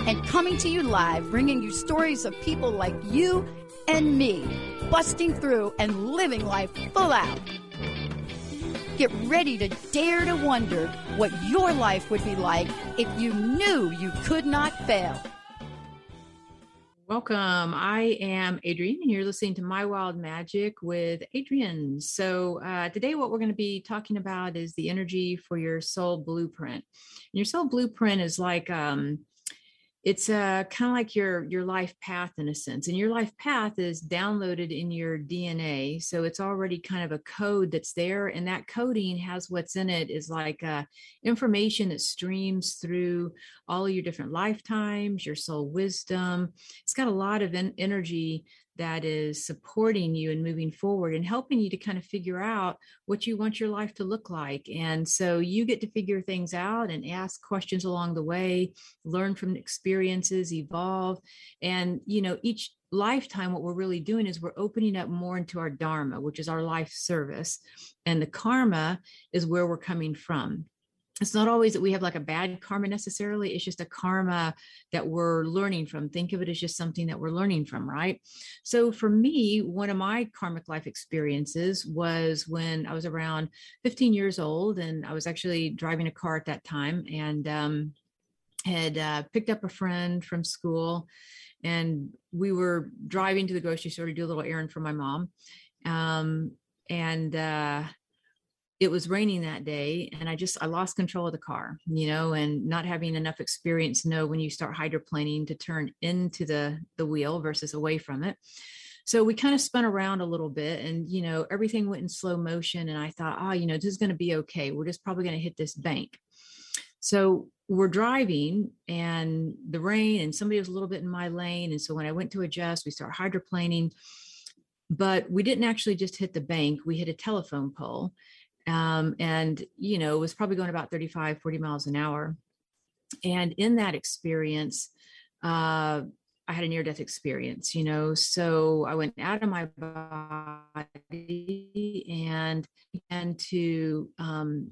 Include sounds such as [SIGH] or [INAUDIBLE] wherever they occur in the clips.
and coming to you live, bringing you stories of people like you and me, busting through and living life full out. Get ready to dare to wonder what your life would be like if you knew you could not fail. Welcome. I am Adrienne, and you're listening to My Wild Magic with Adrienne. So, uh, today, what we're going to be talking about is the energy for your soul blueprint. And your soul blueprint is like um, it's uh, kind of like your your life path in a sense and your life path is downloaded in your dna so it's already kind of a code that's there and that coding has what's in it is like uh, information that streams through all your different lifetimes your soul wisdom. It's got a lot of en- energy that is supporting you and moving forward and helping you to kind of figure out what you want your life to look like. And so you get to figure things out and ask questions along the way, learn from experiences, evolve. And, you know, each lifetime, what we're really doing is we're opening up more into our Dharma, which is our life service. And the karma is where we're coming from it's not always that we have like a bad karma necessarily it's just a karma that we're learning from. Think of it as just something that we're learning from right? So for me one of my karmic life experiences was when i was around 15 years old and i was actually driving a car at that time and um, had uh, picked up a friend from school and we were driving to the grocery store to do a little errand for my mom. Um, and uh, it was raining that day and i just i lost control of the car you know and not having enough experience know when you start hydroplaning to turn into the the wheel versus away from it. So we kind of spun around a little bit and you know everything went in slow motion and i thought oh you know this is going to be okay. We're just probably going to hit this bank. So we're driving and the rain and somebody was a little bit in my lane and so when i went to adjust we start hydroplaning but we didn't actually just hit the bank we hit a telephone pole um, and you know it was probably going about 35 40 miles an hour. And in that experience uh, i had a near death experience you know so i went out of my body and began to um,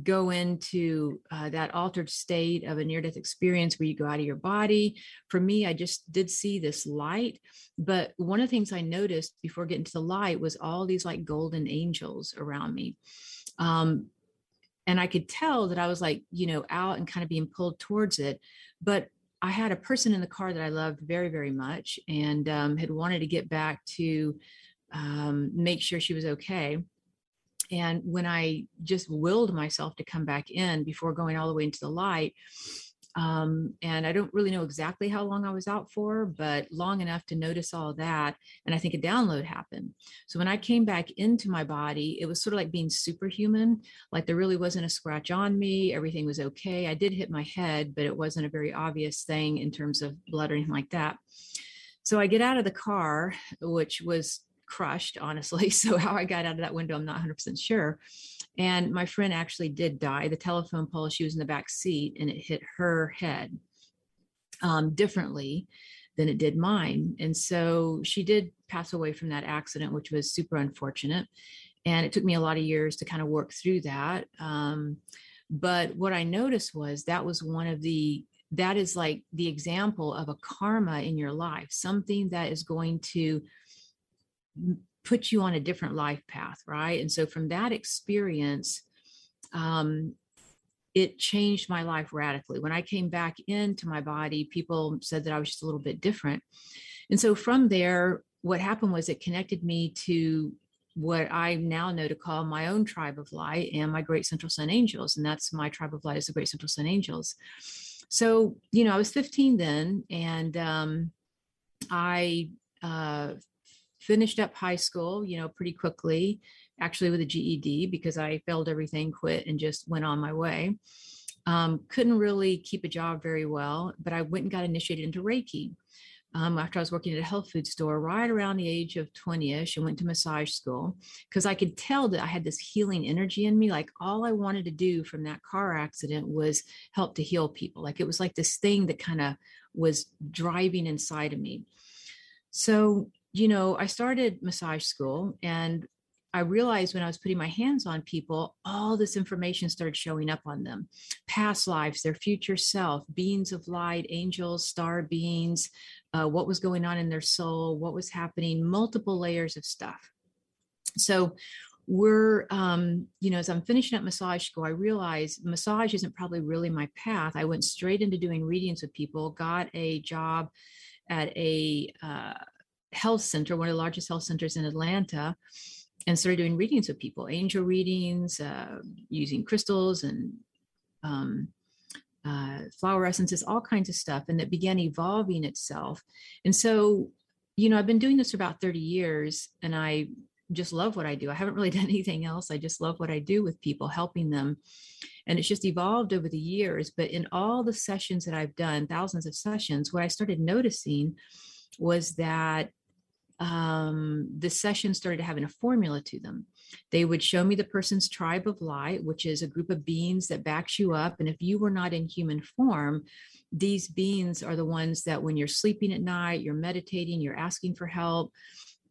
go into uh, that altered state of a near death experience where you go out of your body. For me, I just did see this light. But one of the things I noticed before getting to the light was all these like golden angels around me. Um, and I could tell that I was like, you know, out and kind of being pulled towards it. But I had a person in the car that I loved very, very much and um, had wanted to get back to um, make sure she was okay and when I just willed myself to come back in before going all the way into the light, um, and I don't really know exactly how long I was out for, but long enough to notice all that. And I think a download happened. So when I came back into my body, it was sort of like being superhuman. Like there really wasn't a scratch on me. Everything was okay. I did hit my head, but it wasn't a very obvious thing in terms of blood or anything like that. So I get out of the car, which was crushed, honestly. [LAUGHS] So, how I got out of that window, I'm not 100% sure. And my friend actually did die. The telephone pole, she was in the back seat and it hit her head um, differently than it did mine. And so she did pass away from that accident, which was super unfortunate. And it took me a lot of years to kind of work through that. Um, but what I noticed was that was one of the that is like the example of a karma in your life, something that is going to put you on a different life path, right? And so from that experience, um, it changed my life radically. When I came back into my body, people said that I was just a little bit different. And so from there, what happened was it connected me to what I now know to call my own tribe of light and my great central sun angels. And that's my tribe of light is the great central sun angels. So, you know, I was 15 then, and um, I uh, finished up high school, you know, pretty quickly, actually with a GED because I failed everything, quit, and just went on my way. Um, couldn't really keep a job very well, but I went and got initiated into Reiki. um, after I was working at a health food store right around the age of 20 ish and went to massage school because I could tell that I had this healing energy in me. Like all I wanted to do from that car accident was help to heal people. Like it was like this thing that kind of was driving inside of me. So, you know, I started massage school and I realized when I was putting my hands on people, all this information started showing up on them past lives, their future self, beings of light, angels, star beings, uh, what was going on in their soul, what was happening, multiple layers of stuff. So, we're um, you know as i'm finishing up massage school i realized massage isn't probably really my path i went straight into doing readings with people got a job at a uh, health center one of the largest health centers in atlanta and started doing readings with people, angel readings, uh, using crystals and um, uh, flower essences, all kinds of stuff. And it began evolving itself. And so, you know, I've been doing this for about 30 years and I just love what I do. I haven't really [LAUGHS] done anything else. I just love what I do with people, helping them. And it's just evolved over the years. But in all the sessions that I've done, thousands of sessions, what I started noticing was that um, the sessions started having a formula to them. They would show me the person's tribe of light, which is a group of beings that backs you up. And if you were not in human form, these beings are the ones that when you're sleeping at night, you're meditating, you're asking for help.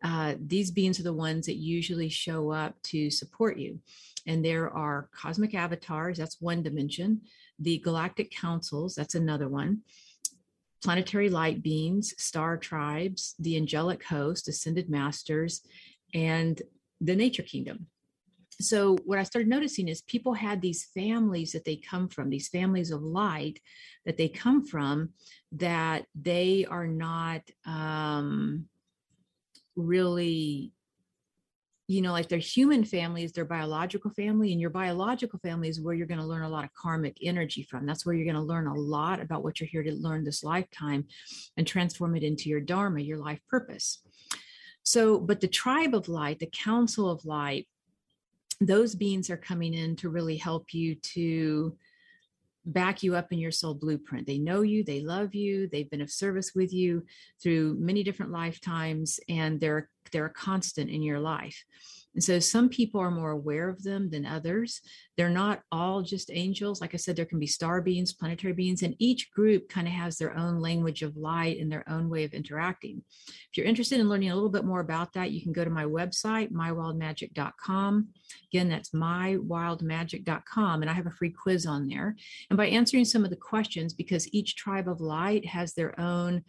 Uh, these beings are the ones that usually show up to support you. And there are cosmic avatars, that's one dimension. The galactic councils, that's another one planetary light beings, star tribes, the angelic host, ascended masters, and the nature kingdom. So, what I started noticing is people had these families that they come from, these families of light that they come from, that they are not um, really you know, like their human family is their biological family, and your biological family is where you're going to learn a lot of karmic energy from. That's where you're going to learn a lot about what you're here to learn this lifetime and transform it into your dharma, your life purpose. So, but the tribe of light, the council of light, those beings are coming in to really help you to back you up in your soul blueprint. They know you, they love you, they've been of service with you through many different lifetimes, and they're they're a constant in your life. And so some people are more aware of them than others. They're not all just angels. Like I said, there can be star beings, planetary beings, and each group kind of has their own language of light and their own way of interacting. If you're interested in learning a little bit more about that, you can go to my website, mywildmagic.com. Again, that's mywildmagic.com, and I have a free quiz on there. And by answering some of the questions, because each tribe of light has their own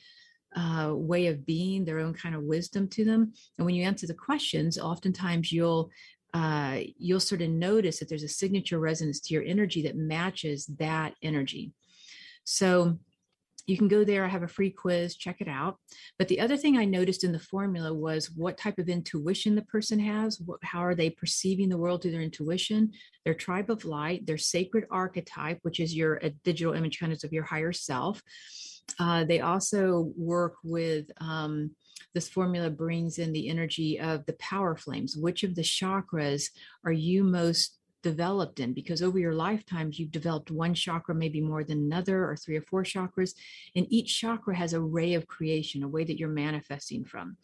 uh, way of being, their own kind of wisdom to them. And when you answer the questions, oftentimes you'll uh, you'll sort of notice that there's a signature resonance to your energy that matches that energy. So you can go there. I have a free quiz, check it out. But the other thing I noticed in the formula was what type of intuition the person has. What, how are they perceiving the world through their intuition, their tribe of light, their sacred archetype, which is your digital image kind of your higher self, uh, they also work with um, this formula brings in the energy of the power flames. Which of the chakras are you most developed in because over your lifetimes you've developed one chakra maybe more than another or three or four chakras and each chakra has a ray of creation a way that you're manifesting from.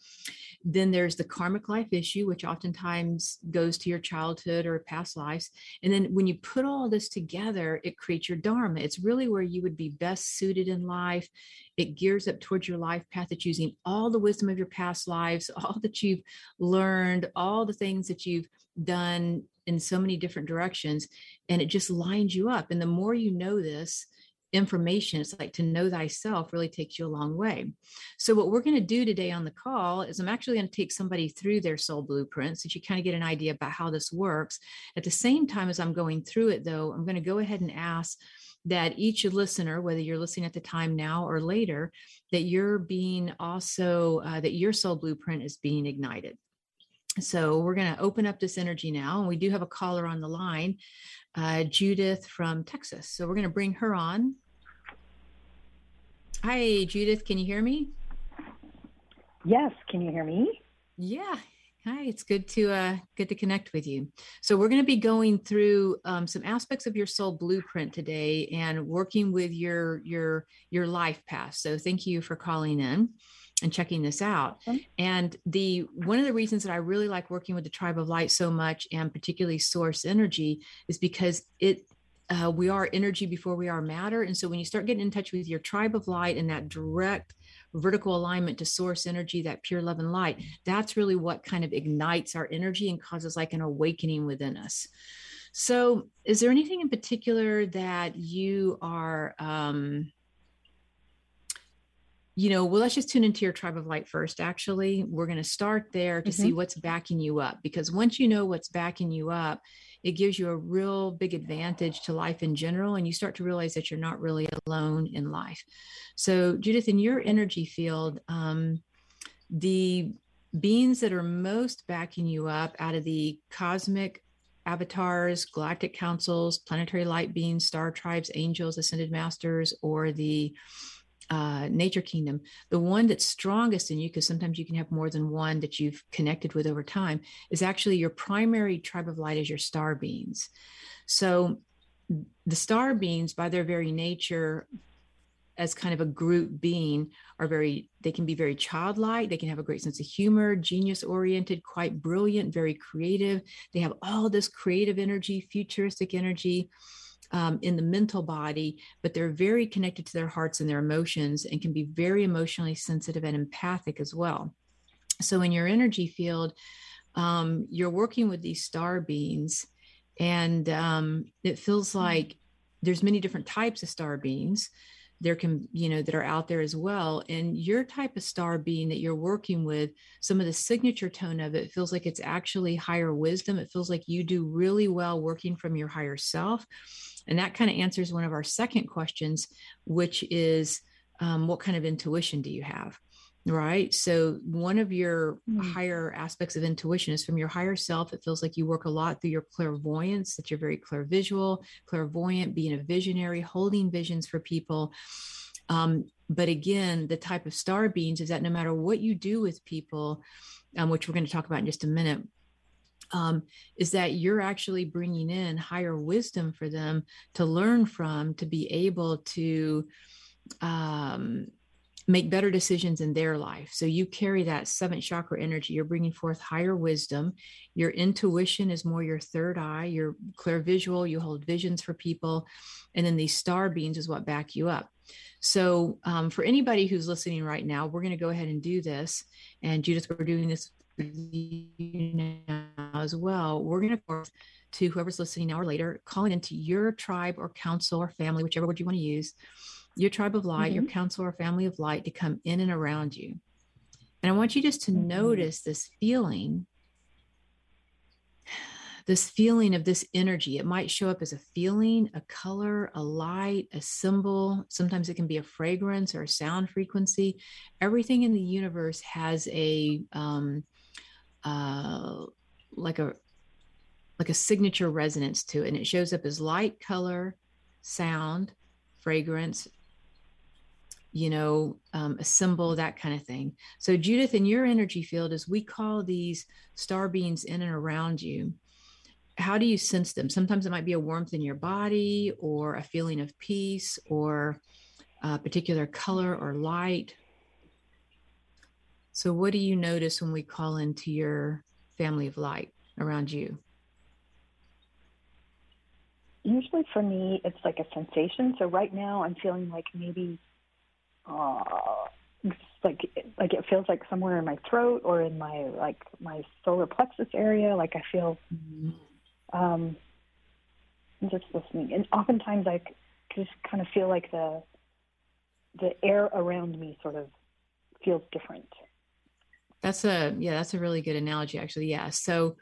Then there's the karmic life issue which oftentimes goes to your childhood or past lives. And then when you put all this together it creates your dharma. It's really where you would be best suited in life. It gears up towards your life path it's using all the wisdom of your past lives [LAUGHS] all that you've learned all the things that you've done in so many different directions and it just lines you up and the more you know this information it's like to know thyself really takes you a long way. So what we're going to do today on the call is i'm actually going to take somebody through their soul blueprint so you kind of get an idea about how this works. At the same time as i'm going through it though i'm going to go ahead and ask that each listener whether you're listening at the time now or later that you're being also uh, that your soul blueprint is being ignited so we're going to open up this energy now. And we do have a caller on the line, uh, Judith from Texas. So we're going to bring her on. Hi, Judith. Can you hear me? Yes. Can you hear me? Yeah. Hi, it's good to uh, good to connect with you. So we're going to be going through um, some aspects of your soul blueprint today and working with your your your life path. So thank you for calling in. And checking this out. Mm-hmm. And the one of the reasons that I really like working with the Tribe of Light so much, and particularly Source Energy, is because it uh, we are energy before we are matter. And so when you start getting in touch with your tribe of light and that direct vertical alignment to source energy, that pure love and light, that's really what kind of ignites our energy and causes like an awakening within us. So, is there anything in particular that you are, um, you know, well, let's just tune into your tribe of light first. Actually, we're going to start there to mm-hmm. see what's backing you up because once you know what's backing you up, it gives you a real big advantage to life in general. And you start to realize that you're not really alone in life. So, Judith, in your energy field, um, the beings that are most backing you up out of the cosmic avatars, galactic councils, planetary light beings, star tribes, angels, ascended masters, or the uh, nature kingdom, the one that's strongest in you, because sometimes you can have more than one that you've connected with over time, is actually your primary tribe of light is your star beings. So the star beings, by their very nature, as kind of a group being are very they can be very childlike they can have a great sense of humor genius oriented quite brilliant very creative they have all this creative energy futuristic energy um, in the mental body, but they're very connected to their hearts and their emotions and can be very emotionally sensitive and empathic as well. So, in your energy field, um, you're working with these star beings, and um, it feels mm-hmm. like there's many different types of star beings there can you know that are out there as well. And your type of star being that you're working with some of the signature tone of it feels like it's actually higher wisdom. It feels like you do really well working from your higher self. And that kind of answers one of our second questions, which is um, what kind of intuition do you have? Right. So, one of your mm. higher aspects of intuition is from your higher self. It feels like you work a lot through your clairvoyance, that you're very clairvisual, clairvoyant, being a visionary, holding visions for people. Um, but again, the type of star beings is that no matter what you do with people, um, which we're going to talk about in just a minute, um, is that you're actually bringing in higher wisdom for them to learn from to be able to um, make better decisions in their life. So you carry that seventh chakra energy. You're bringing forth higher wisdom. Your intuition is more your third eye. You're clairvisual. You hold visions for people, and then these star beings is what back you up. So um, for anybody who's listening right now, we're going to go ahead and do this. And Judith, we're doing this now as well. We're going to to whoever's listening now or later, calling into your tribe or council or family, whichever word you want to use, your tribe of light, mm-hmm. your council or family of light to come in and around you. And I want you just to mm-hmm. notice this feeling, this feeling of this energy. It might show up as a feeling, a color, a light, a symbol. Sometimes it can be a fragrance or a sound frequency. Everything in the universe has a um, uh, like a like a signature resonance to it and it shows up as light color sound fragrance you know um, a symbol that kind of thing so judith in your energy field as we call these star beings in and around you how do you sense them sometimes it might be a warmth in your body or a feeling of peace or a particular color or light so, what do you notice when we call into your family of light around you? Usually for me, it's like a sensation. So, right now, I'm feeling like maybe, uh, like like it feels like somewhere in my throat or in my like my solar plexus area. Like I feel, um, just listening, and oftentimes I just kind of feel like the the air around me sort of feels different. That's a yeah, that's a really good analogy actually. Yeah. So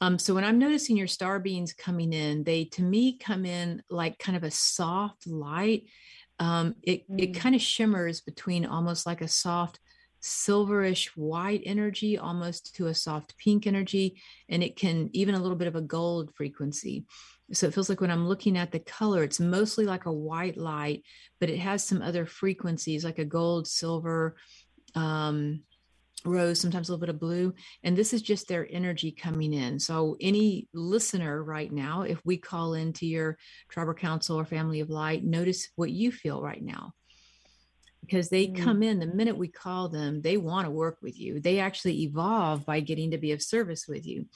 um so when I'm noticing your star beings coming in, they to me come in like kind of a soft light. Um it mm. it kind of shimmers between almost like a soft silverish white energy almost to a soft pink energy and it can even a little bit of a gold frequency so it feels like when i'm looking at the color it's mostly like a white light but it has some other frequencies like a gold silver um rose, sometimes a little bit of blue. And this is just their energy coming in. So, any listener right now, if we call into your tribal council or family of light, notice what you feel right now. because they mm. come in the minute we call them, they want to work with you. They actually evolve by getting to be of service with you.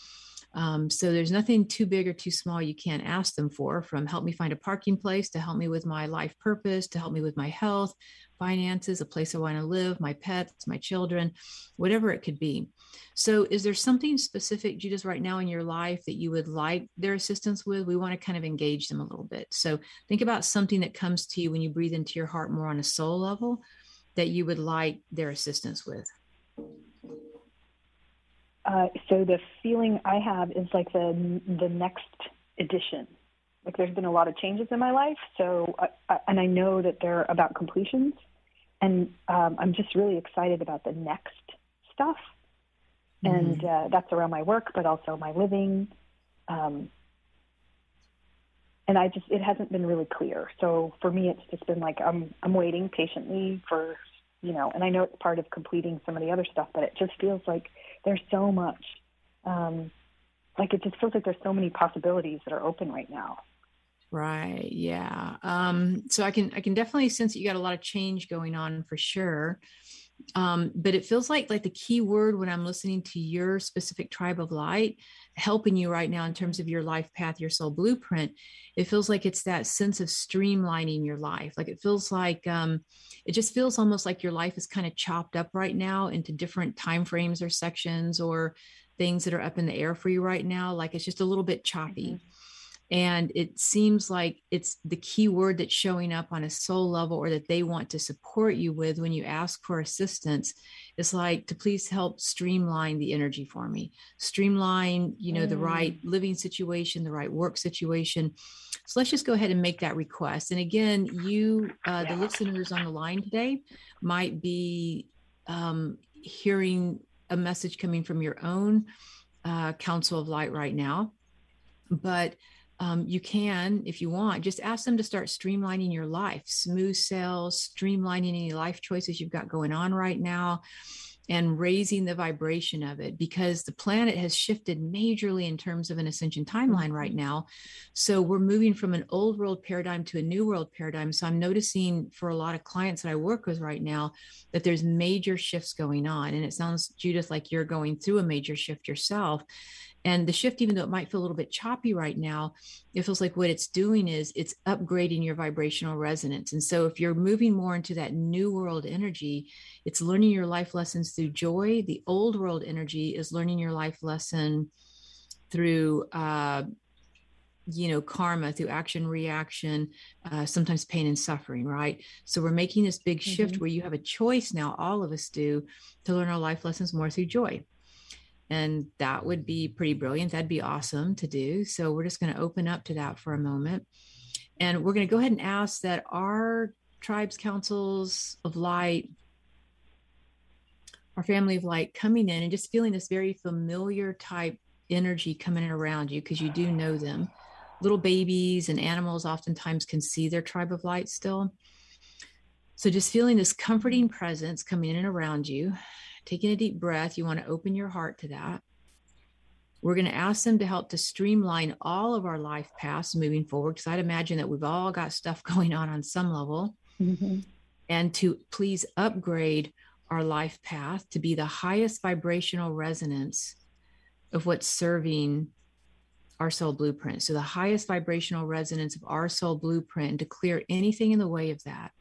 Um, so there's nothing too big or too small you can't ask them for, from help me find a parking place to help me with my life purpose, to help me with my health, finances, a place I want to live, my pets, my children, whatever it could be. So, is there something specific, Judith, right now in your life that you would like their assistance with? We want to kind of engage them a little bit. So, think about something that comes to you when you breathe into your heart more on a soul level that you would like their assistance with. Uh, so the feeling I have is like the the next edition. Like there's been a lot of changes in my life, so I, I, and I know that they're about completions, and um, I'm just really excited about the next stuff, mm-hmm. and uh, that's around my work, but also my living. Um, and I just it hasn't been really clear. So for me, it's just been like I'm I'm waiting patiently for you know, and I know it's part of completing some of the other stuff, but it just feels like there's so much. Um, like it just feels like there's so many possibilities that are open right now. Right. Yeah. Um, so I can I can definitely sense that you got a lot of change going on for sure. Um, but it feels like like the key word when I'm listening to your specific tribe of light helping you right now in terms of your life path, your soul blueprint. It feels like it's that sense of streamlining your life. Like it feels like um, it just feels almost like your life is kind of chopped up right now into different time frames or sections or things that are up in the air for you right now. Like it's just a little bit choppy. Mm-hmm and it seems like it's the key word that's showing up on a soul level or that they want to support you with when you ask for assistance it's like to please help streamline the energy for me streamline you know mm. the right living situation the right work situation so let's just go ahead and make that request and again you uh, yeah. the listeners on the line today might be um, hearing a message coming from your own uh, council of light right now but um, you can, if you want, just ask them to start streamlining your life, smooth sails, streamlining any life choices you've got going on right now, and raising the vibration of it because the planet has shifted majorly in terms of an ascension timeline right mm-hmm. now. So we're moving from an old world paradigm to a new world paradigm. So I'm noticing for a lot of clients that I work with right now that there's major shifts going on. And it sounds, Judith, like you're going through a major shift yourself. And the shift, even though it might feel a little bit choppy right now, it feels like what it's doing is it's upgrading your vibrational resonance. And so if you're moving more into that new world energy, it's learning your life lessons through joy. The old world energy is learning your life lesson through uh, you know karma through action reaction uh, sometimes pain and suffering right so we're making this big shift mm-hmm. where you have a choice now all of us do to learn our life lessons more through joy and that would be pretty brilliant. That'd be awesome to do. So we're just going to open up to that for a moment. And we're going to go ahead and ask that our tribes, councils of light, our family of light coming in and just feeling this very familiar type energy coming in around you because you do know them. Little babies and animals oftentimes can see their tribe of light still. So just feeling this comforting presence coming in and around you taking a deep breath, you want to open your heart to that. We're going to ask them to help to streamline all of our life paths moving forward, because I'd imagine that we've all got stuff [LAUGHS] going on on some level, mm-hmm. and to please upgrade our life path to be the highest vibrational resonance of what's serving our soul blueprint. So, the highest vibrational resonance of our soul blueprint, and to clear anything in the way of that.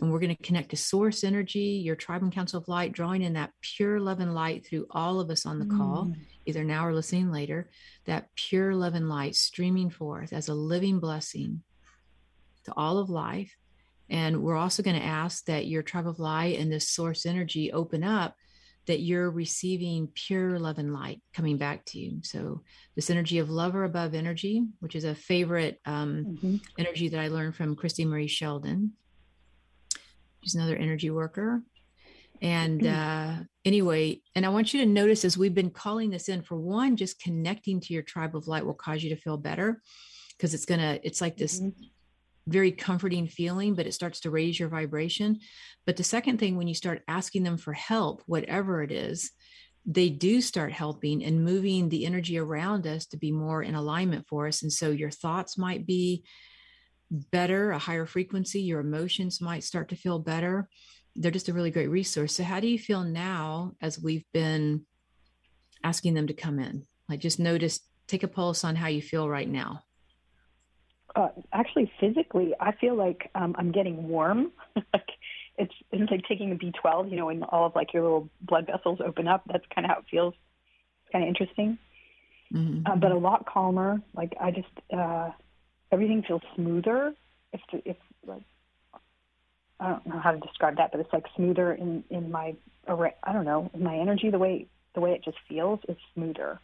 And we're going to connect to source energy, your tribe and council of light, drawing in that pure love and light through all of us on the mm. call, either now or listening later. That pure love and light streaming forth as a living blessing to all of life. And we're also going to ask that your tribe of light and this source energy open up that you're receiving pure love and light coming back to you. So, this energy of love or above energy, which is a favorite um, mm-hmm. energy that I learned from Christie Marie Sheldon. She's another energy worker. And mm. uh, anyway, and I want you to notice as we've been calling this in, for one, just connecting to your tribe of light will cause you to feel better because it's going to, it's like this mm-hmm. very comforting feeling, but it starts to raise your vibration. But the second thing, when you start asking them for help, whatever it is, they do start helping and moving the energy around us to be more in alignment for us. And so your thoughts might be better, a higher frequency, your emotions might start to feel better. they're just a really great resource. So, how do you feel now as we've been asking them to come in? Like, just notice, take a pulse on how you feel right now. Uh, actually, physically, I feel like um, I'm getting warm. [LAUGHS] like it's it's like taking a B12. You know, when all of like your little blood vessels open up. That's kind of how it feels. It's kind of interesting, mm-hmm. uh, but a lot calmer. Like I just uh, everything feels smoother. If if like I don't know how to describe that, but it's like smoother in in my I don't know in my energy. The way the way it just feels is smoother.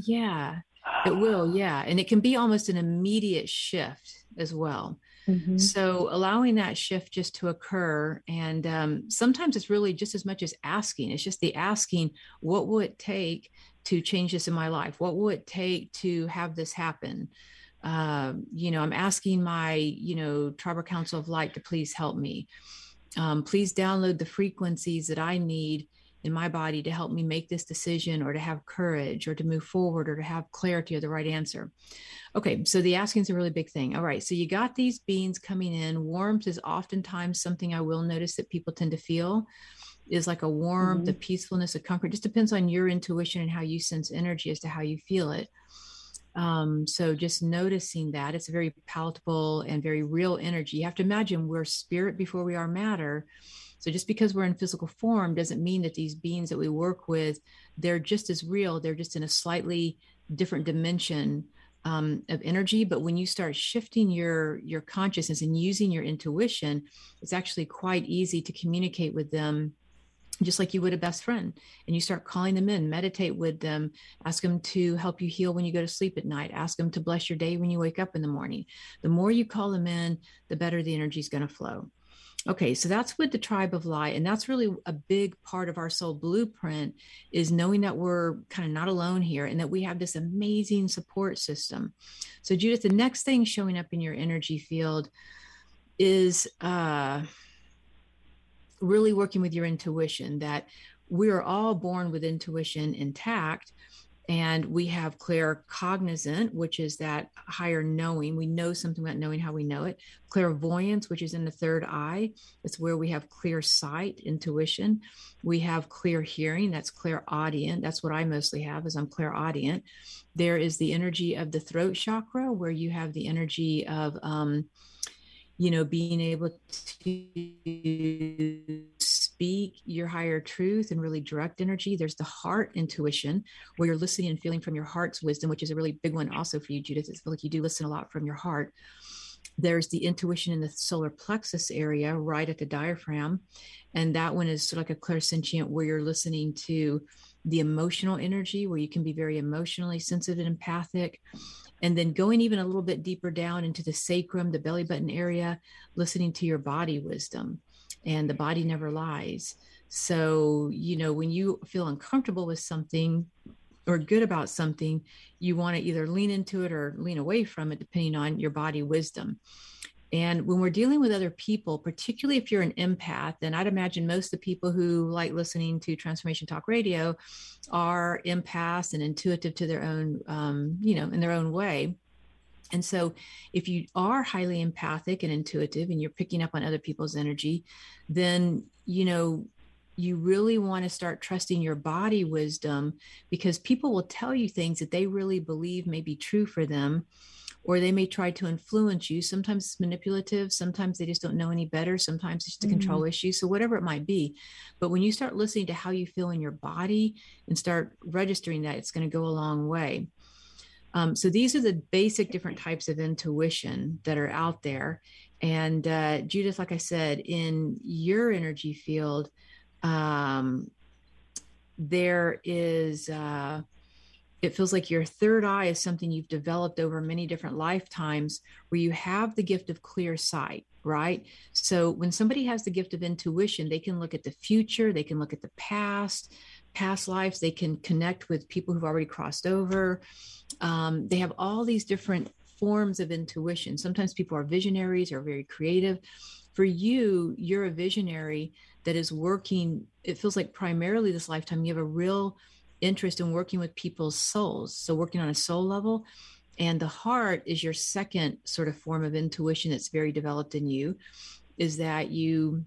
Yeah, it will. Yeah, and it can be almost an immediate shift as well. Mm-hmm. So allowing that shift just to occur, and um, sometimes it's really just as much as asking. It's just the asking, what will it take to change this in my life? What will it take to have this happen? Um, you know, I'm asking my, you know, tribal council of light to please help me. Um, please download the frequencies that I need in my body to help me make this decision or to have courage or to move forward or to have clarity or the right answer. Okay, so the asking is a really big thing. All right, so you got these beings coming in. Warmth is oftentimes something I will notice that people tend to feel is like a warmth, mm-hmm. the peacefulness, a comfort. It just depends on your intuition and how you sense energy as to how you feel it. Um, so just noticing that it's a very palatable and very real energy. You have to imagine we're spirit before we are matter. So just because we're in physical form doesn't mean that these beings that we work with, they're just as real. They're just in a slightly different dimension um, of energy. But when you start shifting your your consciousness and using your intuition, it's actually quite easy to communicate with them just like you would a best friend and you start calling them in meditate with them ask them to help you heal when you go to sleep at night ask them to bless your day when you wake up in the morning. The more you call them in the better the energy is going to flow. Okay so that's with the tribe of light and that's really a big part of our soul blueprint is knowing that we're kind of not alone here and that we have this amazing support system. So judith the next thing showing up in your energy field is uh really working with your intuition that we are all born with intuition intact and we have claircognizant which is that higher knowing. We know something about knowing how we know it. Clairvoyance which is in the third eye it's where we have clear sight intuition. We have clear hearing that's clairaudient. That's what i mostly have is i'm clairaudient. There is the energy of the throat chakra where you have the energy of um, you know being able to speak your higher truth and really direct energy. There's the heart intuition where you're listening and feeling from your heart's wisdom which is a really big one also for you judith. It's like you do listen a lot from your heart. There's the intuition in the solar plexus area right at the diaphragm. And that one is sort of like a clairsentient where you're listening to the emotional energy where you can be very emotionally sensitive and empathic and then going even a little bit deeper down into the sacrum, the belly button area, listening to your body wisdom. And the body never lies. So, you know, when you feel uncomfortable with something or good about something, you want to either lean into it or lean away from it, depending on your body wisdom. And when we're dealing with other people, particularly if you're an empath, and I'd imagine most of the people who like listening to Transformation Talk Radio are empaths and intuitive to their own, um, you know, in their own way. And so, if you are highly empathic and intuitive and you're picking up on other people's energy, then, you know, you really want to start trusting your body wisdom because people will tell you things that they really believe may be true for them or they may try to influence you. Sometimes it's manipulative, sometimes they just don't know any better, sometimes it's just a mm-hmm. control issue. So, whatever it might be. But when you start listening to how you feel in your body and start registering that, it's going to go a long way. Um, so, these are the basic different types of intuition that are out there. And uh, Judith, like I said, in your energy field, um, there is. Uh, it feels like your third eye is something you've developed over many different lifetimes where you have the gift of clear sight right? So when somebody has the gift of intuition they can look at the future they can look at the past past lives they can connect with people who've already crossed over. Um, they have all these different forms of intuition. Sometimes people are visionaries or very creative. For you you're a visionary that is working it feels like primarily this lifetime you have a real interest in working with people's souls. So, working on a soul level. And the heart is your second sort of form of intuition that's very developed in you, is that you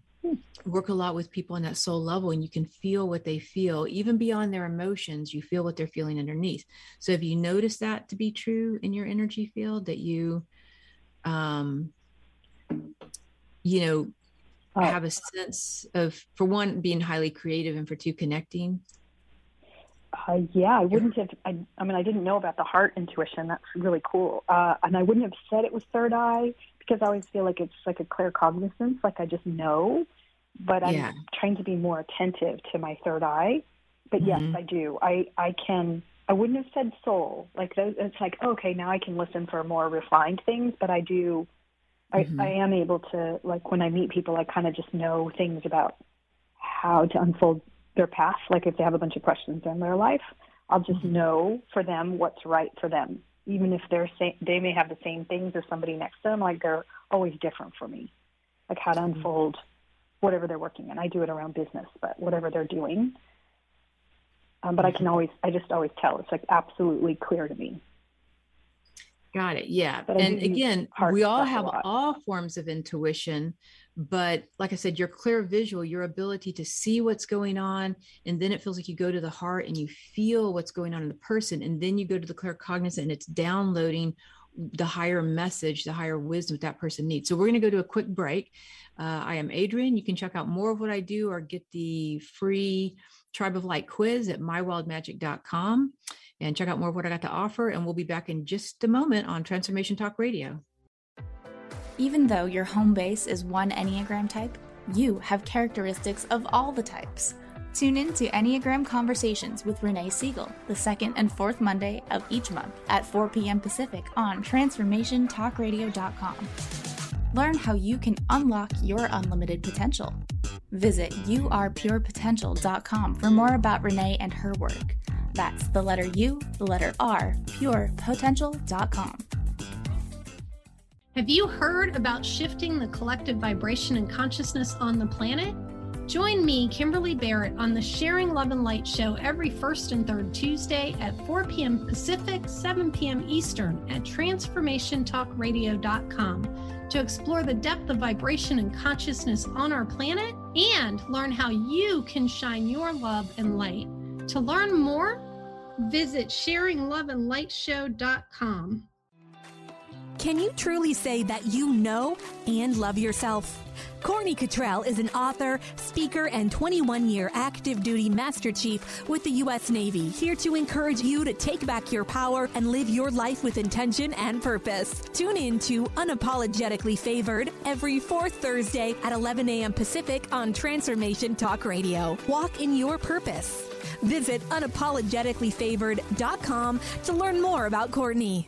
work a lot with people on that soul level and you can feel what they feel even beyond their emotions you feel what they're feeling underneath so if you notice that to be true in your energy field that you um you know oh. have a sense of for one being highly creative and for two connecting uh, yeah, I wouldn't have. I, I mean, I didn't know about the heart intuition. That's really cool. Uh, and I wouldn't have said it was third eye because I always feel like it's like a claircognizance, like I just know. But I'm yeah. trying to be more attentive to my third eye. But mm-hmm. yes, I do. I I can. I wouldn't have said soul. Like those, it's like okay, now I can listen for more refined things. But I do. Mm-hmm. I I am able to like when I meet people, I kind of just know things about how to unfold their path. Like if they have a bunch of questions in their life, I'll just mm-hmm. know for them what's right for them, even if they're say, they may have the same things as somebody next to them. Like they're always different for me, like how to mm-hmm. unfold whatever they're working in. I do it around business, but whatever they're doing. Um, but I can mm-hmm. always, I just always tell. It's like absolutely clear to me. Got it. Yeah. And again, we all have all forms of intuition, but like i said your clairvisual your ability to see what's going on and then it feels like you go to the heart and you feel what's going on in the person and then you go to the claircognizant and it's downloading the higher message the higher wisdom that person needs. So we're going to go to a quick break. Uh, i am adrienne you can check out more of what i do or get the free tribe of light quiz at mywildmagic.com and check out more of what i got to offer and we'll be back in just a moment on transformation talk radio even though your home base is one Enneagram type, you have characteristics of all the types. Tune in to Enneagram Conversations with Renee Siegel, the second and fourth Monday of each month at 4 p.m. Pacific on TransformationTalkRadio.com. Learn how you can unlock your unlimited potential. Visit yourpurepotential.com for more about Renee and her work. That's the letter U, the letter R, purepotential.com. Have you heard about shifting the collective vibration and consciousness on the planet? Join me, Kimberly Barrett, on the Sharing Love and Light show every first and third Tuesday at 4 p.m. Pacific, 7 p.m. Eastern at TransformationTalkRadio.com to explore the depth of vibration and consciousness on our planet and learn how you can shine your love and light. To learn more, visit SharingLoveAndLightShow.com. Can you truly say that you know and love yourself? Courtney Cottrell is an author, speaker, and 21 year active duty Master Chief with the U.S. Navy, here to encourage you to take back your power and live your life with intention and purpose. Tune in to Unapologetically Favored every fourth Thursday at 11 a.m. Pacific on Transformation Talk Radio. Walk in your purpose. Visit unapologeticallyfavored.com to learn more about Courtney.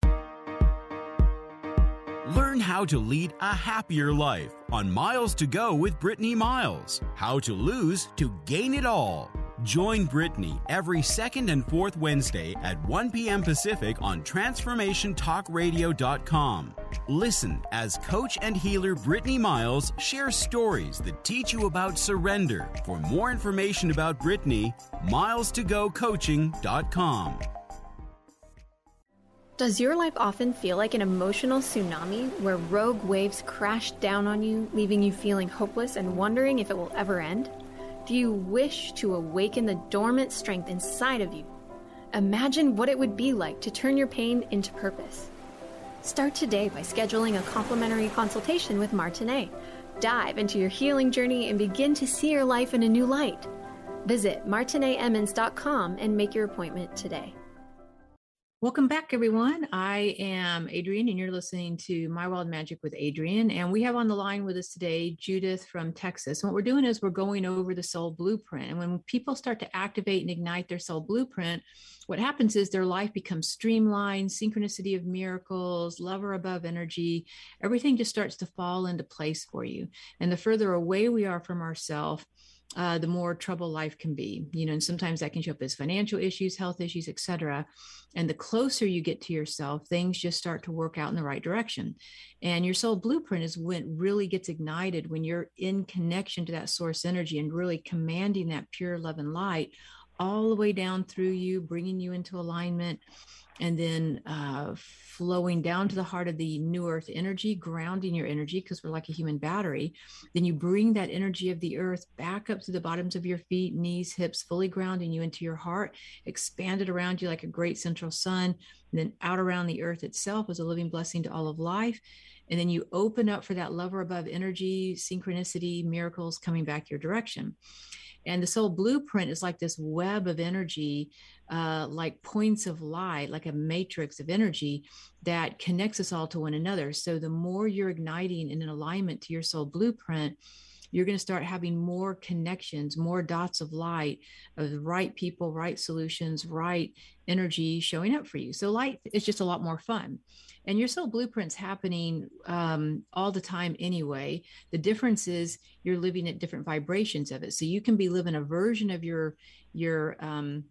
Learn how to lead a happier life on Miles to Go with Brittany Miles. How to lose to gain it all. Join Brittany every second and fourth Wednesday at 1 p.m. Pacific on TransformationTalkRadio.com. Listen as coach and healer Brittany Miles shares stories that teach you about surrender. For more information about Brittany, milestogocoaching.com. Does your life often feel like an emotional tsunami where rogue waves crash down on you, leaving you feeling hopeless and wondering if it will ever end? Do you wish to awaken the dormant strength inside of you? Imagine what it would be like to turn your pain into purpose. Start today by scheduling a complimentary consultation with Martinet. Dive into your healing journey and begin to see your life in a new light. Visit martinetemmons.com and make your appointment today. Welcome back, everyone. I am Adrienne, and you're listening to My Wild Magic with Adrienne. And we have on the line with us today Judith from Texas. And what we're doing is we're going over the soul blueprint. And when people start to activate and ignite their soul blueprint, what happens is their life becomes streamlined, synchronicity of miracles, love or above energy. Everything just starts to fall into place for you. And the further away we are from ourselves, uh, the more trouble life can be you know and sometimes that can show up as financial issues health issues etc and the closer you get to yourself things just start to work out in the right direction. And your soul blueprint is when really gets ignited when you're in connection to that source energy and really commanding that pure love and light all the way down through you bringing you into alignment and then uh, flowing down to the heart of the new earth energy, grounding your energy because we're like a human battery. Then you bring that energy of the earth back up to the bottoms of your feet, knees, hips, fully grounding you into your heart, expanded around you like a great central sun, and then out around the earth itself as a living blessing to all of life. And then you open up for that love or above energy, synchronicity, miracles coming back your direction. And the soul blueprint is like this web of energy, uh, like points of light, like a matrix of energy that connects us all to one another. So the more you're igniting in an alignment to your soul blueprint, you're going to start having more connections, more dots of light of the right people, right solutions, right energy showing up for you. So light is just a lot more fun. And your soul blueprint's happening um, all the time anyway. The difference is you're living at different vibrations of it. So you can be living a version of your your um,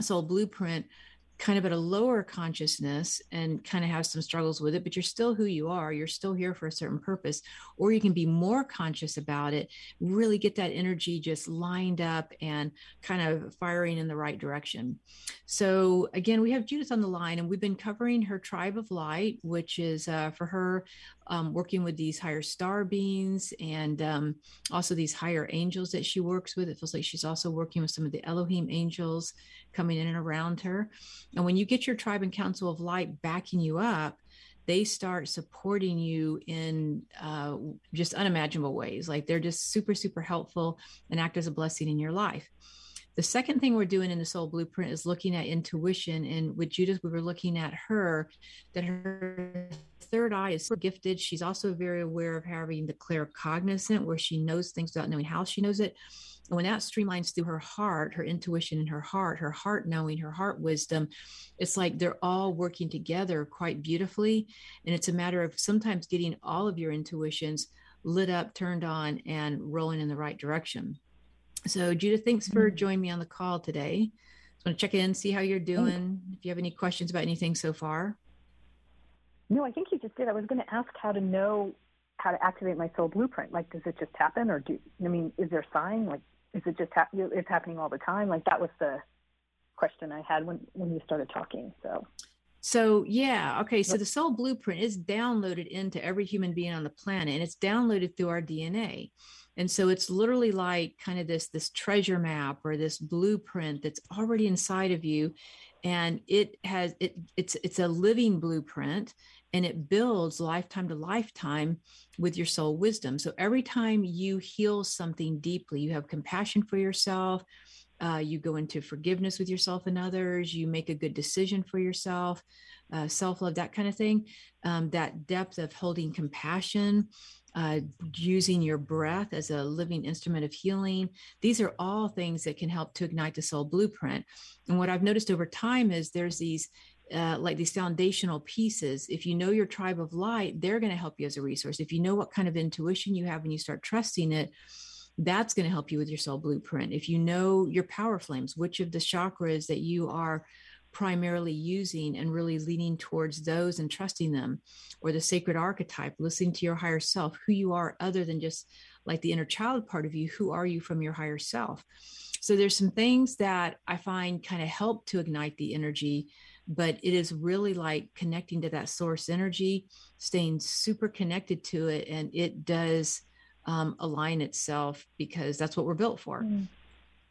soul blueprint kind of at a lower consciousness and kind of have some struggles with it, but you're still who you are. You're still here for a certain purpose. Or you can be more conscious about it, really get that energy just lined up and kind of firing in the right direction. So, again, we have Judith on the line, and we've been covering her tribe of light, which is uh, for her um, working with these higher star beings and um, also these higher angels that she works with. It feels like she's also working with some of the Elohim angels coming in and around her. And when you get your tribe and council of light backing you up, they start supporting you in uh, just unimaginable ways. Like they're just super, super helpful and act as a blessing in your life. The second thing we're doing in the soul blueprint is looking at intuition. And with Judith, we were looking at her that her third eye is gifted. She's also very aware of having the claircognizant, where she knows things without knowing how she knows it. And when that streamlines through her heart, her intuition in her heart, her heart knowing, her heart wisdom, it's like they're all working together quite beautifully. And it's a matter of sometimes getting all of your intuitions lit up, turned on, and rolling in the right direction. So, Judith, thanks for mm-hmm. joining me on the call today. Just want to check in, see how you're doing. If you have any questions about anything so far. No, I think you just did. I was going to ask how to know how to activate my soul blueprint. Like, does it just happen, or do I mean, is there a sign? Like, is it just ha- it's happening all the time? Like that was the question I had when when you started talking. So. So yeah, okay. So the soul blueprint is downloaded into every human being on the planet, and it's downloaded through our DNA. And so it's literally like kind of this this treasure map or this blueprint that's already inside of you, and it has it it's it's a living blueprint, and it builds lifetime to lifetime with your soul wisdom. So every time you heal something deeply, you have compassion for yourself, uh, you go into forgiveness with yourself and others, you make a good decision for yourself, uh, self love, that kind of thing. Um, that depth of holding compassion, uh, using your breath as a living instrument of healing. These are all things that can help to ignite the soul blueprint. And what I've noticed over time is there's these uh, like these foundational pieces. If you know your tribe of light, they're going to help you as a resource. If you know what kind of intuition you have and you start trusting it, that's going to help you with your soul blueprint. If you know your power flames, which of the chakras that you are primarily using and really leaning towards those and trusting them, or the sacred archetype, listening to your higher self, who you are other than just like the inner child part of you, who are you from your higher self? So there's some things that I find kind of help to ignite the energy but it is really like connecting to that source energy, staying super connected to it, and it does um, align itself because that's what we're built for. Mm.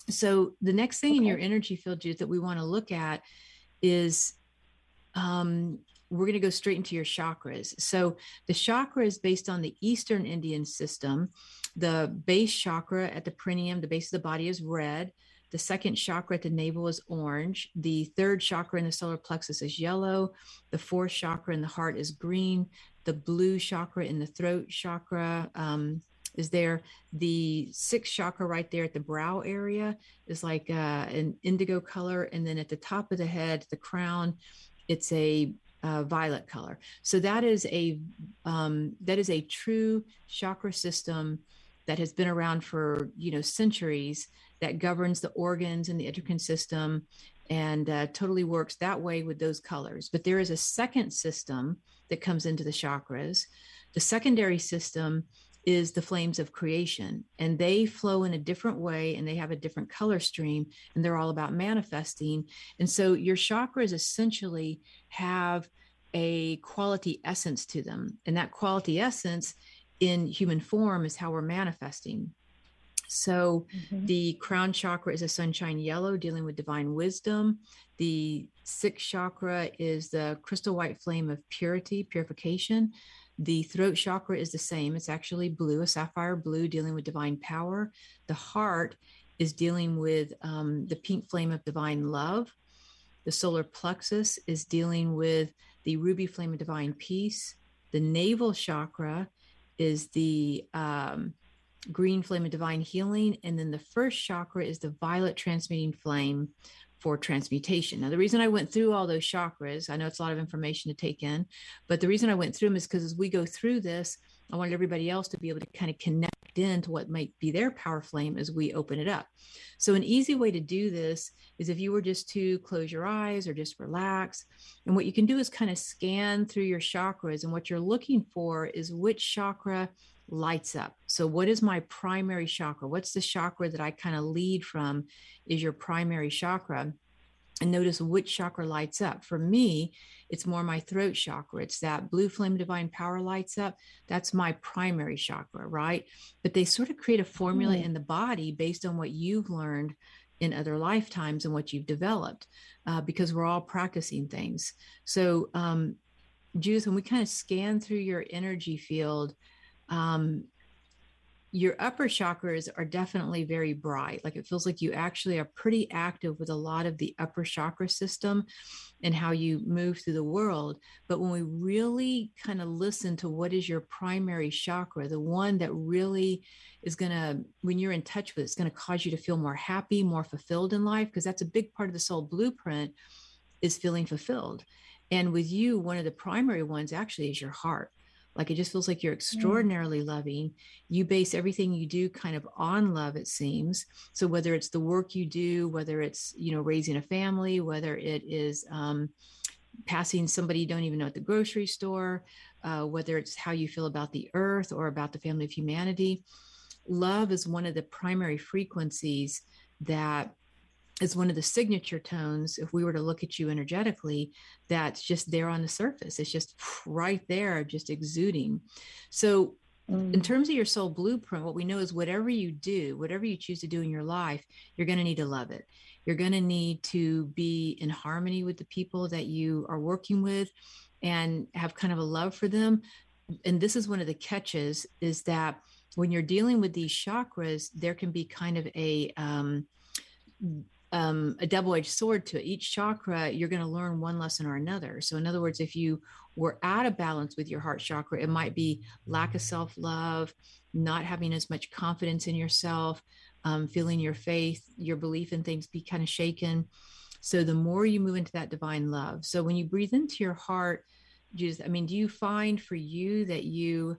So the next thing okay. in your energy field, Judith, that we want to look at is um, we're going to go straight into your chakras. So the chakra is based on the Eastern Indian system. The base chakra at the perineum, the base of the body, is red. The second chakra at the navel is orange. The third chakra in the solar plexus is yellow. The fourth chakra in the heart is green. The blue chakra in the throat chakra um, is there. The sixth chakra right there at the brow area is like uh, an indigo color. And then at the top of the head, the crown, it's a uh, violet color. So that is a um, that is a true chakra system that has been around for you know centuries that governs the organs and the endocrine system and uh, totally works that way with those colors. But there is a second system that comes into the chakras. The secondary system is the flames of creation and they flow in a different way and they have a different color stream and they're all about manifesting. And so your chakras essentially have a quality essence to them and that quality essence in human form is how we're manifesting. So mm-hmm. the crown chakra is a sunshine yellow dealing with divine wisdom. The sixth chakra is the crystal white flame of purity purification the throat chakra is the same. It's actually blue, a sapphire blue, dealing with divine power. The heart is dealing with um, the pink flame of divine love. The solar plexus is dealing with the ruby flame of divine peace. The navel chakra is the um, green flame of divine healing. And then the first chakra is the violet transmuting flame for transmutation. Now, the reason I went through all those chakras, I know it's a lot of information to take in, but the reason I went through them is because as we go through this, I wanted everybody else to be able to kind of connect into what might be their power flame as we open it up. So, an easy way to do this is if you were just to close your eyes or just relax. And what you can do is kind of scan through your chakras. And what you're looking for is which chakra lights up. So, what is my primary chakra? What's the chakra that I kind of lead from? Is your primary chakra. And notice which chakra lights up. For me, it's more my throat chakra. It's that blue flame divine power lights up. That's my primary chakra, right? But they sort of create a formula mm. in the body based on what you've learned in other lifetimes and what you've developed, uh, because we're all practicing things. So, um, Judith, when we kind of scan through your energy field, um, your upper chakras are definitely very bright. Like it feels like you actually are pretty active with a lot of the upper chakra system and how you move through the world. But when we really kind of listen to what is your primary chakra, the one that really is going to, when you're in touch with, it's going to cause you to feel more happy, more fulfilled in life, because that's a big part of the soul blueprint is feeling fulfilled. And with you, one of the primary ones actually is your heart like it just feels like you're extraordinarily mm. loving you base everything you do kind of on love it seems so whether it's the work you do whether it's you know raising a family whether it is um, passing somebody you don't even know at the grocery store uh, whether it's how you feel about the earth or about the family of humanity love is one of the primary frequencies that is one of the signature tones if we were to look at you energetically that's just there on the surface. It's just [SIGHS] right there just exuding. So mm. in terms of your soul blueprint what we know is whatever you do whatever you choose to do in your life you're going to need to love it. You're going to need to be in harmony with the people that you are working with and have kind of a love for them. And this is one of the catches is that when you're dealing with these chakras there can be kind of a um, um, a double-edged sword to it. Each chakra, you're going to learn one lesson or another. So, in other words, if you were out of balance with your heart chakra, it might be lack of self-love, not having as much confidence in yourself, um, feeling your faith, your belief in things be kind of shaken. So, the more you move into that divine love. So, when you breathe into your heart, just, I mean, do you find for you that you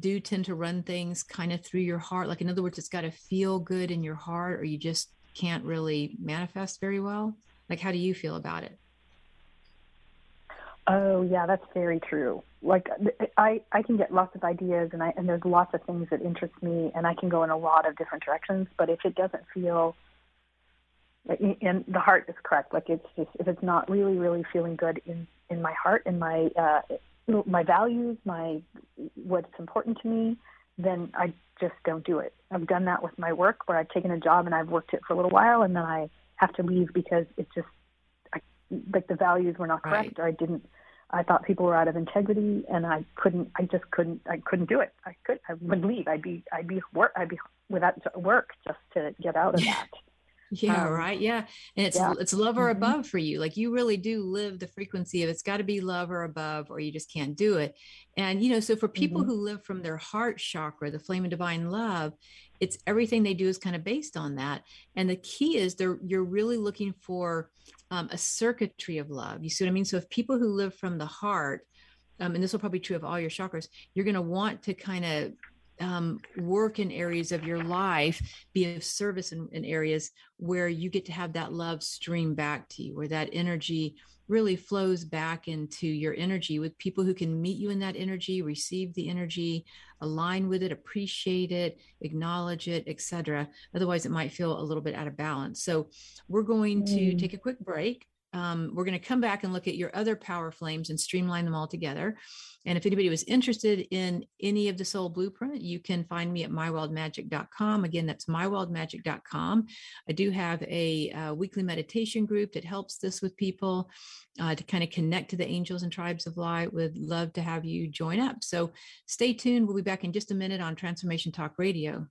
do tend to run things kind of through your heart? Like, in other words, it's got to feel good in your heart, or you just can't really manifest very well? Like, how do you feel about it? Oh yeah, that's very true. Like I, I can get lots of ideas, and I and there's lots of things that interest me, and I can go in a lot of different directions. But if it doesn't feel, and the heart is correct. Like it's just if it's not really, really feeling good in in my heart, in my uh, my values, my what's important to me, then I just don't do it. I've done that with my work where I've taken a job and I've worked it for a little while and then I have to leave because it just I, like the values were not correct right. or I didn't I thought people were out of integrity and I couldn't I just couldn't I couldn't do it. I could I would leave. I'd be I'd be work I'd be without work just to get out of that. Yeah, um, right. Yeah. And it's yeah. it's love or mm-hmm. above for you. Like you really do live the frequency of it's got to be love or above, or you just can't do it. And you know, so for people mm-hmm. who live from their heart chakra, the flame of divine love, it's everything they do is kind of based on that. And the key is they're you're really looking for um, a circuitry of love. You see what I mean? So if people who live from the heart, um, and this will probably be true of all your chakras, you're going to want to kind of um, work in areas of your life, be of service in, in, areas where you get to have that love stream back to you, where that energy really flows back into your energy with people who can meet you in that energy, receive the energy, align with it, appreciate it, acknowledge it, etc. Otherwise, it might feel a little bit out of balance. So, we're going to mm. take a quick break. Um, we're going to come back and look at your other power flames and streamline them all together. And if anybody was interested in any of the soul blueprint, you can find me at mywildmagic.com. Again, that's mywildmagic.com. I do have a uh, weekly meditation group that helps this with people uh, to kind of connect to the angels and tribes of light. Would love to have you join up. So stay tuned. We'll be back in just a minute on Transformation Talk Radio.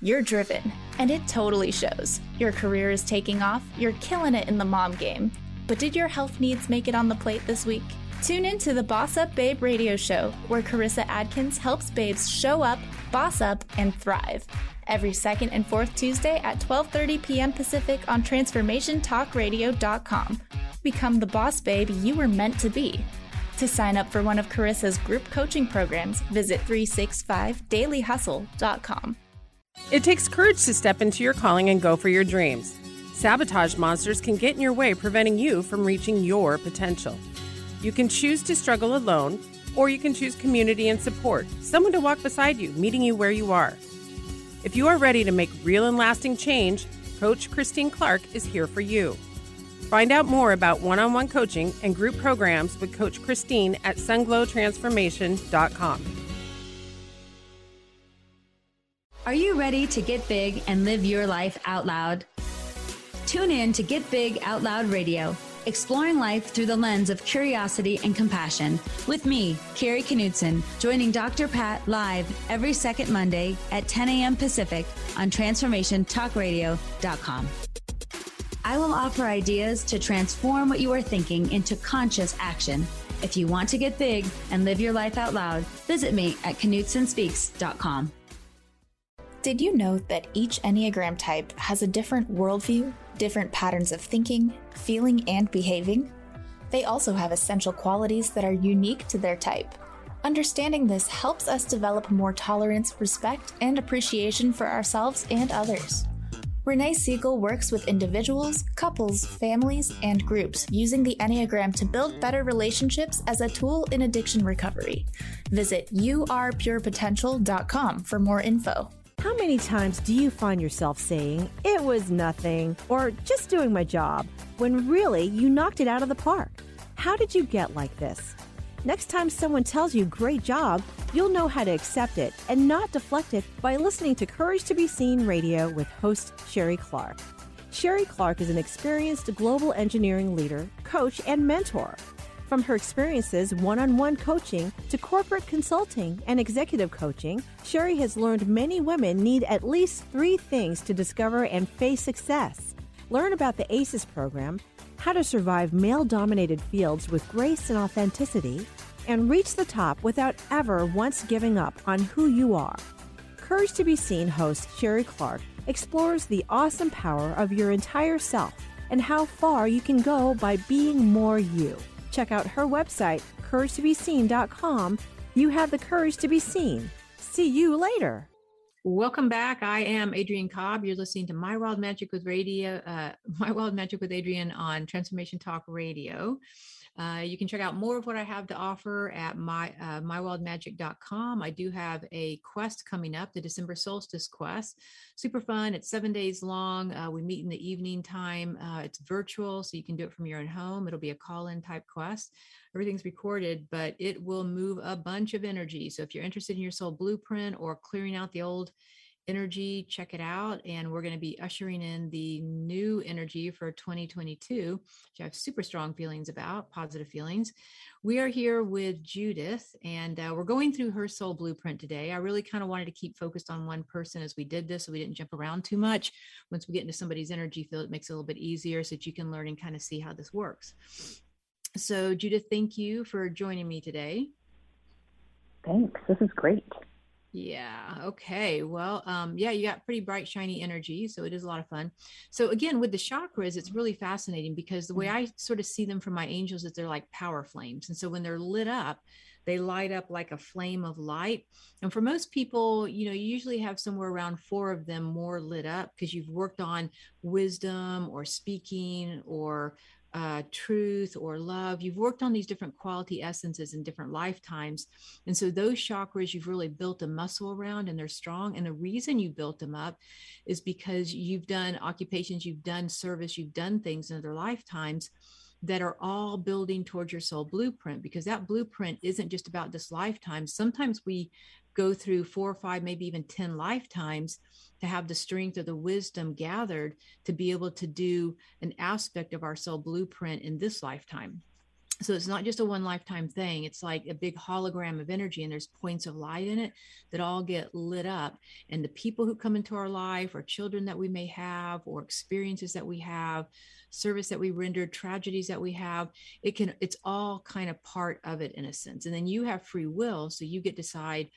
You're driven, and it totally shows. Your career is taking off, you're killing it in the mom game. But did your health needs make it on the plate this week? Tune in to the Boss Up Babe radio show, where Carissa Adkins helps babes show up, boss up, and thrive. Every second and fourth Tuesday at 12:30 p.m. Pacific on transformationtalkradio.com. Become the boss babe you were meant to be. To sign up for one of Carissa's group coaching programs, visit 365dailyhustle.com. It takes courage to step into your calling and go for your dreams. Sabotage monsters can get in your way, preventing you from reaching your potential. You can choose to struggle alone, or you can choose community and support, someone to walk beside you, meeting you where you are. If you are ready to make real and lasting change, Coach Christine Clark is here for you. Find out more about one on one coaching and group programs with Coach Christine at sunglowtransformation.com. Are you ready to get big and live your life out loud? Tune in to Get Big Out Loud Radio exploring life through the lens of curiosity and compassion. With me, Carrie Knudsen, joining Dr. Pat live every second Monday at 10 a.m. Pacific on TransformationTalkRadio.com. I will offer ideas to transform what you are thinking into conscious action. If you want to get big and live your life out loud, visit me at KnudsenSpeaks.com. Did you know that each Enneagram type has a different worldview, different patterns of thinking, feeling, and behaving? They also have essential qualities that are unique to their type. Understanding this helps us develop more tolerance, respect, and appreciation for ourselves and others. Renee Siegel works with individuals, couples, families, and groups using the Enneagram to build better relationships as a tool in addiction recovery. Visit yourpurepotential.com for more info. How many times do you find yourself saying, it was nothing, or just doing my job, when really you knocked it out of the park? How did you get like this? Next time someone tells you great job, you'll know how to accept it and not deflect it by listening to Courage to Be Seen radio with host Sherry Clark. Sherry Clark is an experienced global engineering leader, coach, and mentor. From her experiences one on one coaching to corporate consulting and executive coaching, Sherry has learned many women need at least three things to discover and face success. Learn about the ACES program, how to survive male dominated fields with grace and authenticity, and reach the top without ever once giving up on who you are. Courage to Be Seen host Sherry Clark explores the awesome power of your entire self and how far you can go by being more you. Check out her website, couragetobeseen.com. You have the courage to be seen. See you later. Welcome back. I am Adrienne Cobb. You're listening to My Wild Magic with Radio, uh, [LAUGHS] My Wild Magic with Adrienne on Transformation Talk Radio. Uh, you can check out more of what I have to offer at my uh, mywildmagic.com. I do have a quest coming up, the December Solstice Quest. Super fun. It's seven days long. Uh, we meet in the evening time. Uh, it's virtual, so you can do it from your own home. It'll be a call-in type quest. Everything's recorded, but it will move a bunch of energy. So if you're interested in your soul blueprint or clearing out the old energy check it out and we're going to be ushering in the new energy for 2022, which I have super strong feelings about, positive feelings. We are here with Judith, and uh, we're going through her soul blueprint today. I really kind of wanted to keep focused on one person as we did this, so we didn't jump around too much. Once we get into somebody's energy field, it makes it a little bit easier so that you can learn and kind of see how this works. So, Judith, thank you for joining me today. Thanks. This is great. Yeah. Okay. Well, um, yeah, you got pretty bright, shiny energy. So it is a lot of fun. So again, with the chakras, it's really fascinating because the way mm-hmm. I sort of see them from my angels is they're like power flames. And so when they're lit up, they light up like a flame of light. And for most people, you know, you usually have somewhere around four of them more lit up because you've worked on wisdom or speaking or uh, truth or love. You've worked on these different quality essences in different lifetimes. And so those chakras you've really built a muscle around and they're strong. And the reason you built them up is because you've done occupations, you've done service, you've done things in other lifetimes that are all building towards your soul blueprint because that blueprint isn't just about this lifetime. Sometimes we go through four or five, maybe even 10 lifetimes to have the strength or the wisdom gathered to be able to do an aspect of our soul blueprint in this lifetime. So it's not just a one lifetime thing. It's like a big hologram of energy, and there's points of light in it that all get lit up. And the people who come into our life, or children that we may have, or experiences that we have, service that we rendered, tragedies that we have, it can, it's all kind of part of it in a sense. And then you have free will. So you get decide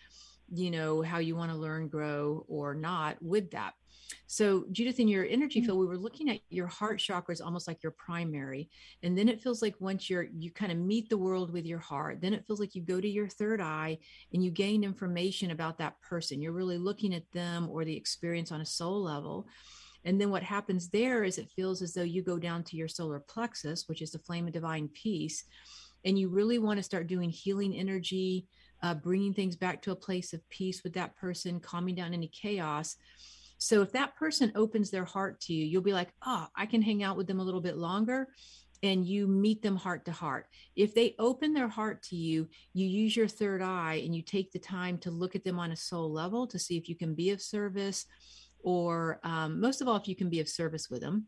you know how you want to learn grow or not with that so judith in your energy mm. field we were looking at your heart chakras almost like your primary and then it feels like once you're you kind of meet the world with your heart then it feels like you go to your third eye and you gain information about that person you're really looking at them or the experience on a soul level and then what happens there is it feels as though you go down to your solar plexus which is the flame of divine peace and you really want to start doing healing energy uh, bringing things back to a place of peace with that person, calming down any chaos. So if that person opens their heart to you, you'll be like, oh, I can hang out with them a little bit longer. And you meet them heart to heart. If they open their heart to you, you use your third eye and you take the time to look at them on a soul level to see if you can be of service, or um, most of all, if you can be of service with them.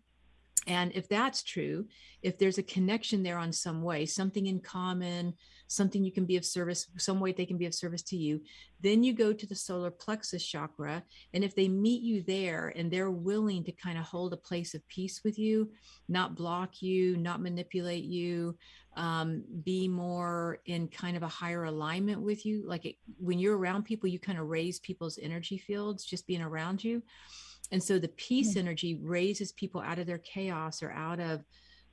And if that's true, if there's a connection there on some way, something in common, something you can be of service, some way they can be of service to you, then you go to the solar plexus chakra. And if they meet you there and they're willing to kind of hold a place of peace with you, not block you, not manipulate you, um, be more in kind of a higher alignment with you, like it, when you're around people, you kind of raise people's energy fields just being around you and so the peace mm-hmm. energy raises people out of their chaos or out of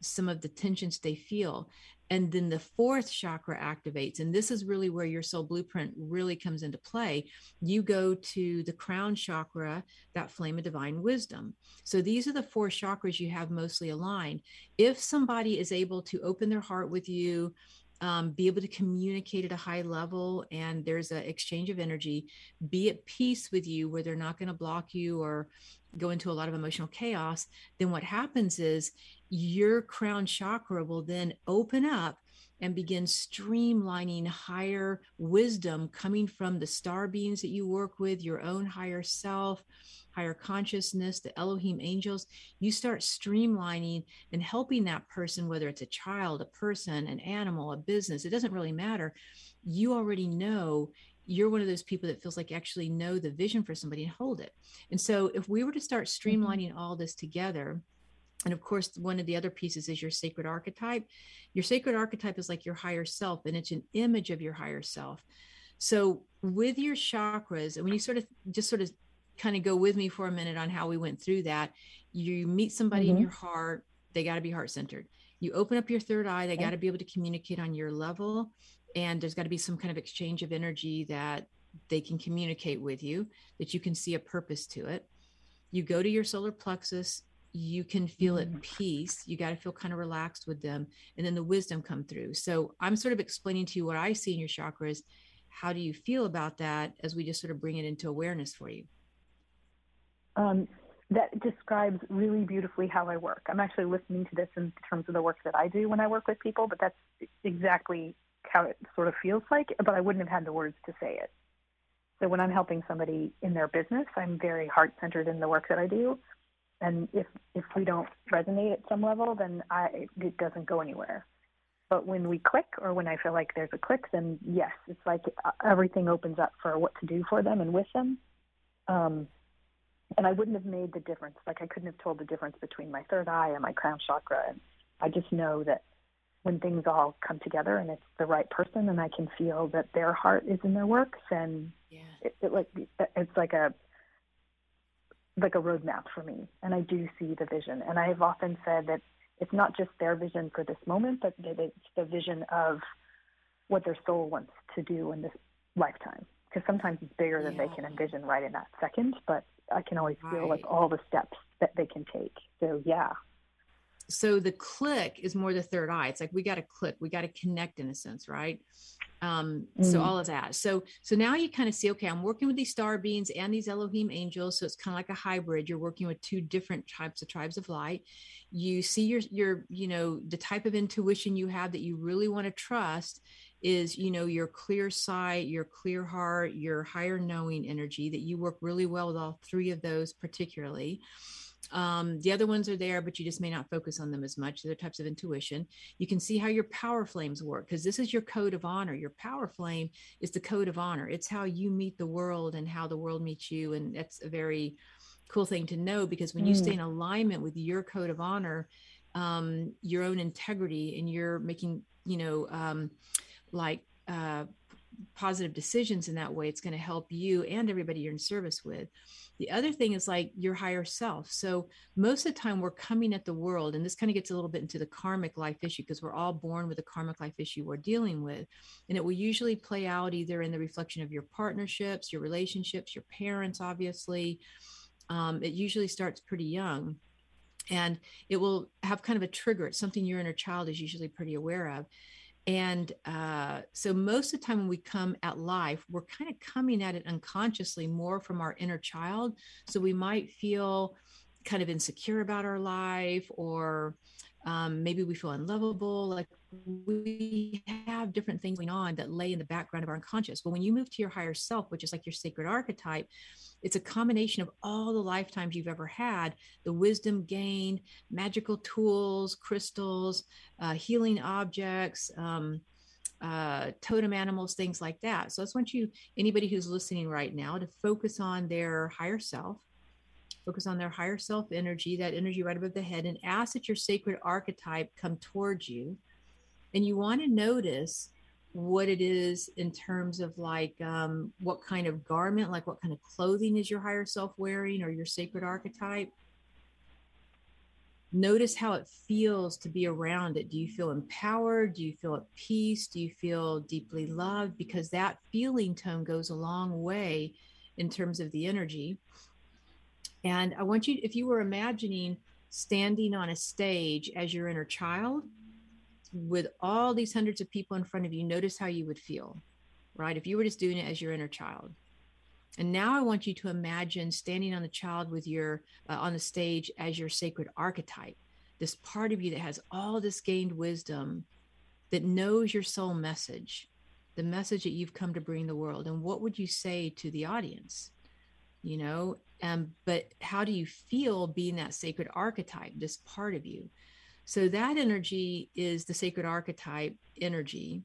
some of the tensions they feel. And then the fourth chakra activates. And this is really where your soul blueprint really comes into play. You go to the crown chakra, that flame of divine wisdom. So these are the four chakras you have mostly aligned. If somebody is able to open their heart with you, um, be able to communicate at a high level and there's an exchange of energy be at peace with you where they're not going to block you or go into a lot of emotional chaos then what happens is your crown chakra will then open up and begin streamlining higher wisdom coming from the star beings that you work with your own higher self higher consciousness, the Elohim angels, you start streamlining and helping that person, whether it's a child, a person, an animal, a business, it doesn't really matter. You already know you're one of those people that feels like you actually know the vision for somebody and hold it. And so if we were to start mm-hmm. streamlining all this together, and of course, one of the other pieces is your sacred archetype. Your sacred archetype is like your higher self, and it's an image of your higher self. So, with your chakras, and when you sort of just sort of kind of go with me for a minute on how we went through that. You meet somebody mm-hmm. in your heart, they got to be heart centered. You open up your third eye, they okay. got to be able to communicate on your level. And there's got to be some kind of exchange of energy that they can communicate with you, that you can see a purpose to it. You go to your solar plexus, you can feel mm-hmm. at peace. You got to feel kind of relaxed with them. And then the wisdom come through. So I'm sort of explaining to you what I see in your chakras. How do you feel about that as we just sort of bring it into awareness for you? um, that describes really beautifully how I work. I'm actually listening to this in terms of the work that I do when I work with people, but that's exactly how it sort of feels like, but I wouldn't have had the words to say it. So when I'm helping somebody in their business, I'm very heart centered in the work that I do. And if if we don't resonate at some level, then I it doesn't go anywhere. But when we click, or when I feel like there's a click, then yes, it's like uh, everything opens up for what to do for them and with them. Um, and I wouldn't have made the difference. Like I couldn't have told the difference between my third eye and my crown chakra. And I just know that when things all come together and it's the right person, and I can feel that their heart is in their work, then yeah. it, it like it's like a like a roadmap for me, and I do see the vision. And I have often said that it's not just their vision for this moment, but that it's the vision of what their soul wants to do in this lifetime. Because sometimes it's bigger than they can envision right in that second, but I can always right. feel like all the steps that they can take. So yeah. So the click is more the third eye. It's like we got to click, we got to connect in a sense, right? um mm. so all of that so so now you kind of see okay i'm working with these star beings and these elohim angels so it's kind of like a hybrid you're working with two different types of tribes of light you see your your you know the type of intuition you have that you really want to trust is you know your clear sight your clear heart your higher knowing energy that you work really well with all three of those particularly um, the other ones are there, but you just may not focus on them as much. Other types of intuition. You can see how your power flames work because this is your code of honor. Your power flame is the code of honor. It's how you meet the world and how the world meets you. And that's a very cool thing to know because when mm. you stay in alignment with your code of honor, um, your own integrity, and you're making, you know, um, like uh, positive decisions in that way, it's going to help you and everybody you're in service with. The other thing is like your higher self. So most of the time we're coming at the world, and this kind of gets a little bit into the karmic life issue because we're all born with a karmic life issue we're dealing with. And it will usually play out either in the reflection of your partnerships, your relationships, your parents, obviously. Um, it usually starts pretty young and it will have kind of a trigger. It's something your inner child is usually pretty aware of. And uh, so, most of the time when we come at life, we're kind of coming at it unconsciously more from our inner child. So, we might feel kind of insecure about our life, or um, maybe we feel unlovable. Like we have different things going on that lay in the background of our unconscious. But when you move to your higher self, which is like your sacred archetype, it's a combination of all the lifetimes you've ever had, the wisdom gained, magical tools, crystals, uh, healing objects, um, uh, totem animals, things like that. So I just want you, anybody who's listening right now, to focus on their higher self, focus on their higher self energy, that energy right above the head, and ask that your sacred archetype come towards you. And you want to notice what it is in terms of like um, what kind of garment, like what kind of clothing is your higher self wearing or your sacred archetype. Notice how it feels to be around it. Do you feel empowered? Do you feel at peace? Do you feel deeply loved? Because that feeling tone goes a long way in terms of the energy. And I want you, if you were imagining standing on a stage as your inner child, with all these hundreds of people in front of you, notice how you would feel, right? If you were just doing it as your inner child. And now I want you to imagine standing on the child with your uh, on the stage as your sacred archetype, this part of you that has all this gained wisdom, that knows your soul message, the message that you've come to bring the world. And what would you say to the audience? You know, um, but how do you feel being that sacred archetype, this part of you? So that energy is the sacred archetype energy.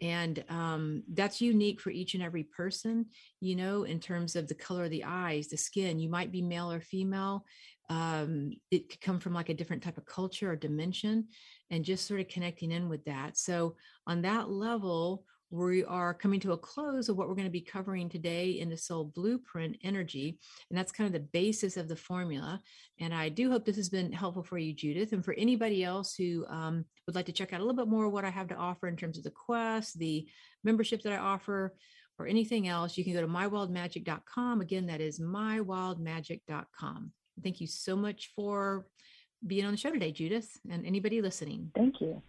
And um, that's unique for each and every person, you know, in terms of the color of the eyes, the skin. You might be male or female. Um, it could come from like a different type of culture or dimension, and just sort of connecting in with that. So, on that level, we are coming to a close of what we're going to be covering today in the soul blueprint energy and that's kind of the basis of the formula and i do hope this has been helpful for you judith and for anybody else who um, would like to check out a little bit more of what i have to offer in terms of the quest the membership that i offer or anything else you can go to mywildmagic.com again that is mywildmagic.com thank you so much for being on the show today judith and anybody listening. Thank you